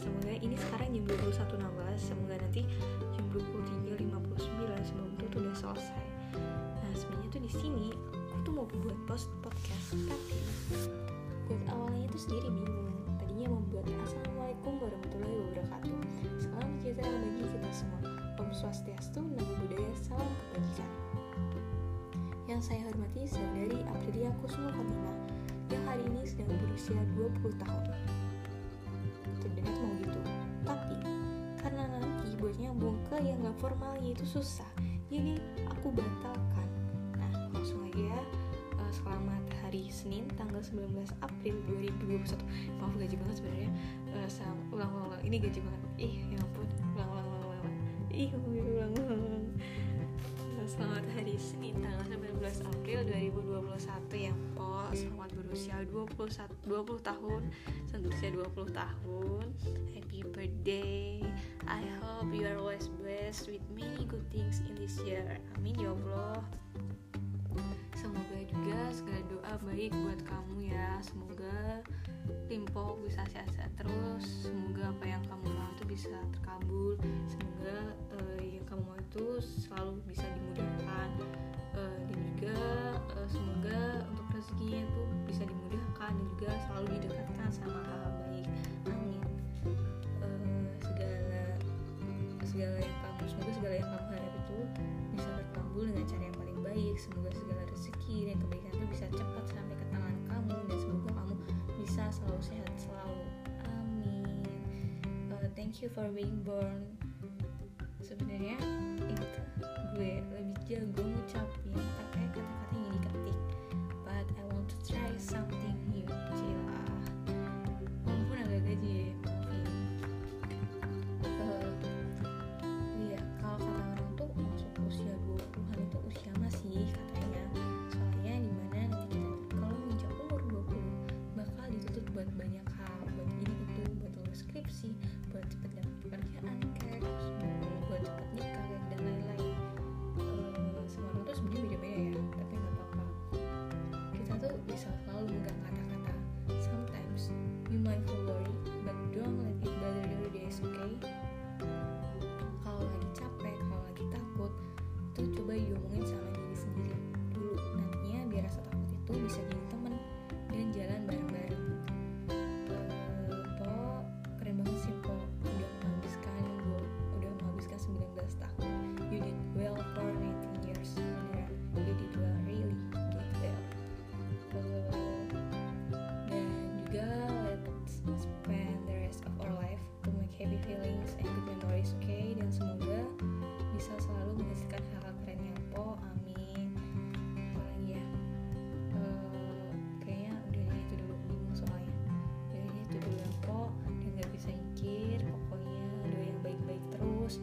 semoga ini sekarang jam 21.16 semoga nanti jam 23.59 sebelum itu udah selesai. Nah sebenarnya tuh di sini aku tuh mau buat post podcast tapi buat awalnya tuh sendiri bingung. Tadinya mau buat assalamualaikum warahmatullahi wabarakatuh. Salam sejahtera bagi kita semua. Om swastiastu namo budaya salam kebajikan. Yang saya hormati saudari Aprilia Kusuma Fatima yang hari ini sedang berusia 20 tahun terdengar mau gitu. Tapi karena nanti buat nyambung ke yang gak formalnya itu susah. Jadi aku batalkan. Nah langsung aja ya. Eh, selamat hari Senin tanggal 19 April 2021 maaf gaji banget sebenarnya. Eh, ulang ulang ini gaji banget. Ih ya ampun. Ulang ulang ulang ulang, ih ulang ulang selamat hari Senin tanggal 19 April 2021 ya po. Selamat berusia 21 20 tahun selamat berusia 20 tahun. Happy birthday. I hope you are always blessed with many good things in this year. Amin ya Allah. Semoga juga segala doa baik buat kamu ya. Semoga Limpo bisa sehat-sehat terus. Semoga apa yang kamu mau itu bisa terkabul. Semoga eh, yang kamu mau itu selalu bisa segala yang kamu semoga segala yang kamu harap itu bisa terkabul dengan cara yang paling baik. Semoga segala rezeki dan kebaikan itu bisa cepat sampai ke tangan kamu dan semoga kamu bisa selalu sehat selalu. Amin. Uh, thank you for being born. Sebenarnya itu gue lebih jago Michael. feelings and good memories, oke? Okay? Dan semoga bisa selalu menghasilkan hal-hal keren yang po, amin. Apalagi ya, uh, kayaknya udah itu dulu bingung soalnya. Udah itu dulu yang po, dan gak bisa ikir, pokoknya doa yang baik-baik terus.